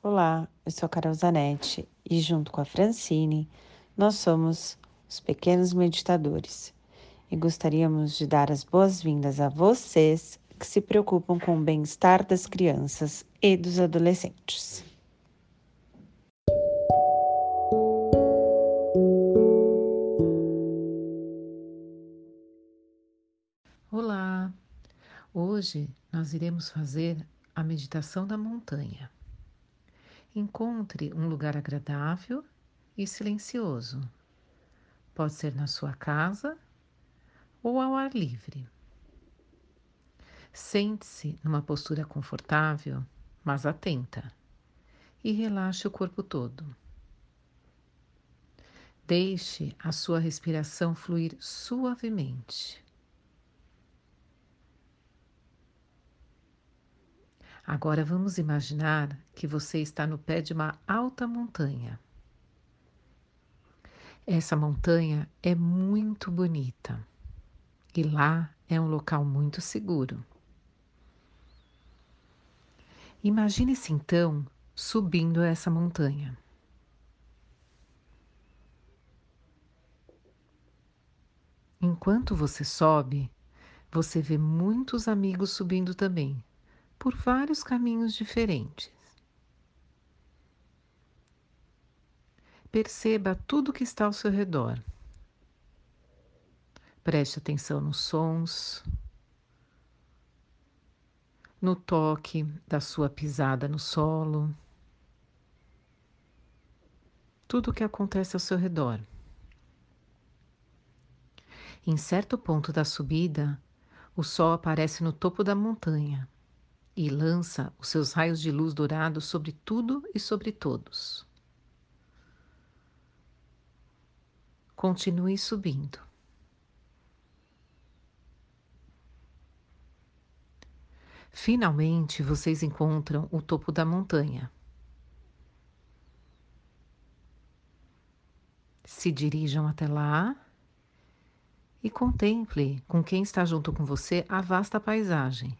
Olá, eu sou Carol Zanetti e, junto com a Francine, nós somos os Pequenos Meditadores e gostaríamos de dar as boas-vindas a vocês que se preocupam com o bem-estar das crianças e dos adolescentes. Olá! Hoje nós iremos fazer a meditação da montanha. Encontre um lugar agradável e silencioso. Pode ser na sua casa ou ao ar livre. Sente-se numa postura confortável, mas atenta, e relaxe o corpo todo. Deixe a sua respiração fluir suavemente. Agora vamos imaginar que você está no pé de uma alta montanha. Essa montanha é muito bonita e lá é um local muito seguro. Imagine-se então subindo essa montanha. Enquanto você sobe, você vê muitos amigos subindo também por vários caminhos diferentes. Perceba tudo que está ao seu redor. Preste atenção nos sons, no toque da sua pisada no solo, tudo o que acontece ao seu redor. Em certo ponto da subida, o sol aparece no topo da montanha e lança os seus raios de luz dourados sobre tudo e sobre todos. Continue subindo. Finalmente vocês encontram o topo da montanha. Se dirijam até lá e contemple com quem está junto com você a vasta paisagem.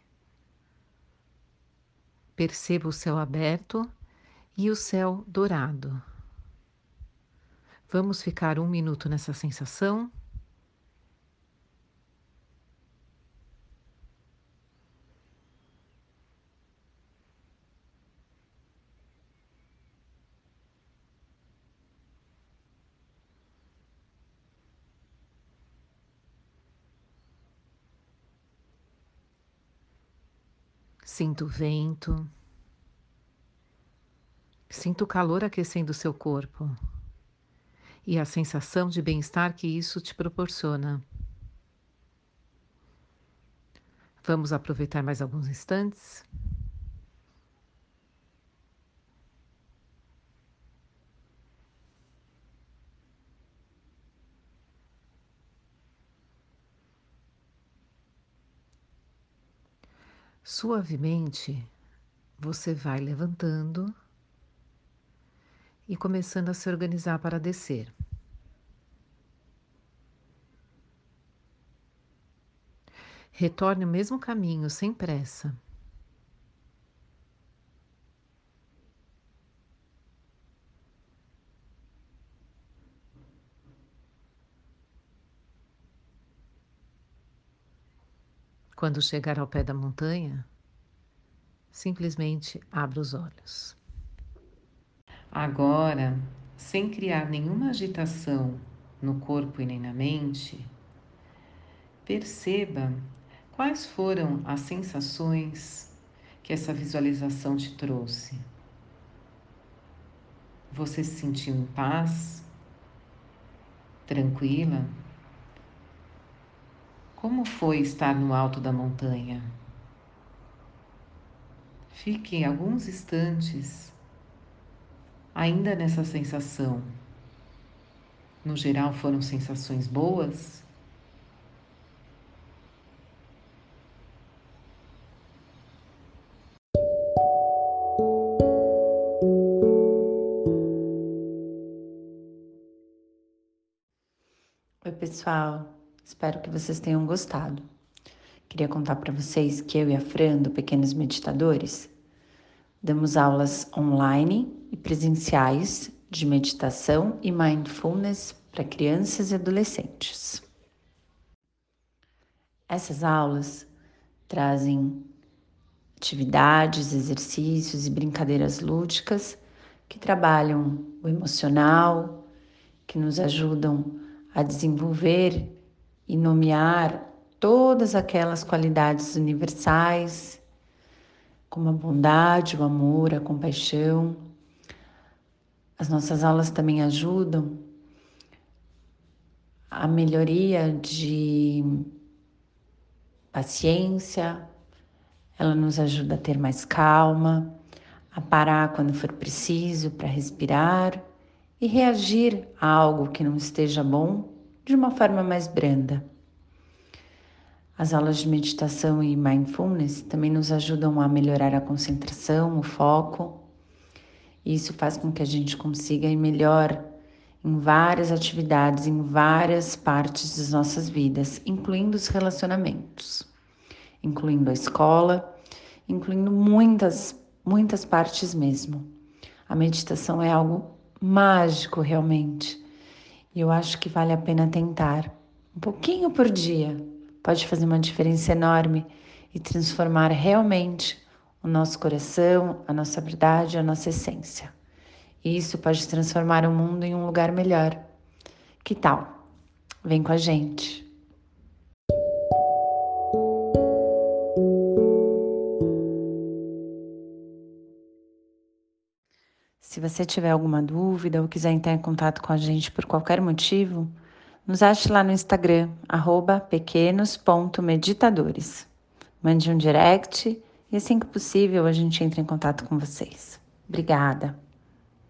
Perceba o céu aberto e o céu dourado. Vamos ficar um minuto nessa sensação. Sinto o vento. Sinto o calor aquecendo o seu corpo e a sensação de bem-estar que isso te proporciona. Vamos aproveitar mais alguns instantes. Suavemente, você vai levantando e começando a se organizar para descer. Retorne o mesmo caminho, sem pressa. Quando chegar ao pé da montanha, simplesmente abra os olhos. Agora, sem criar nenhuma agitação no corpo e nem na mente, perceba quais foram as sensações que essa visualização te trouxe. Você se sentiu em paz? Tranquila? Como foi estar no alto da montanha? Fique alguns instantes ainda nessa sensação. No geral, foram sensações boas? Oi, pessoal. Espero que vocês tenham gostado. Queria contar para vocês que eu e a Fran, do Pequenos Meditadores, Damos aulas online e presenciais de meditação e mindfulness para crianças e adolescentes. Essas aulas trazem atividades, exercícios e brincadeiras lúdicas que trabalham o emocional, que nos ajudam a desenvolver e nomear todas aquelas qualidades universais, como a bondade, o amor, a compaixão. As nossas aulas também ajudam a melhoria de paciência, ela nos ajuda a ter mais calma, a parar quando for preciso para respirar e reagir a algo que não esteja bom de uma forma mais branda. As aulas de meditação e mindfulness também nos ajudam a melhorar a concentração, o foco. E isso faz com que a gente consiga ir melhor em várias atividades, em várias partes das nossas vidas, incluindo os relacionamentos, incluindo a escola, incluindo muitas, muitas partes mesmo. A meditação é algo mágico realmente. E eu acho que vale a pena tentar um pouquinho por dia pode fazer uma diferença enorme e transformar realmente o nosso coração, a nossa verdade, a nossa essência. E isso pode transformar o mundo em um lugar melhor. Que tal? Vem com a gente. Se você tiver alguma dúvida ou quiser entrar em contato com a gente por qualquer motivo, nos ache lá no Instagram, pequenos.meditadores. Mande um direct e assim que possível a gente entra em contato com vocês. Obrigada!